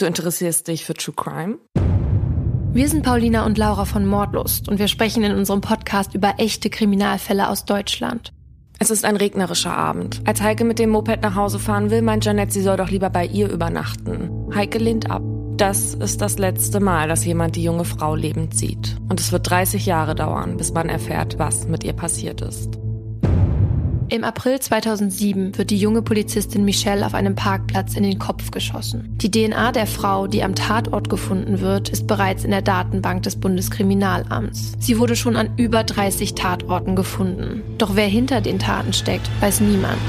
Du interessierst dich für True Crime? Wir sind Paulina und Laura von Mordlust und wir sprechen in unserem Podcast über echte Kriminalfälle aus Deutschland. Es ist ein regnerischer Abend. Als Heike mit dem Moped nach Hause fahren will, meint Janette, sie soll doch lieber bei ihr übernachten. Heike lehnt ab. Das ist das letzte Mal, dass jemand die junge Frau lebend sieht. Und es wird 30 Jahre dauern, bis man erfährt, was mit ihr passiert ist. Im April 2007 wird die junge Polizistin Michelle auf einem Parkplatz in den Kopf geschossen. Die DNA der Frau, die am Tatort gefunden wird, ist bereits in der Datenbank des Bundeskriminalamts. Sie wurde schon an über 30 Tatorten gefunden. Doch wer hinter den Taten steckt, weiß niemand.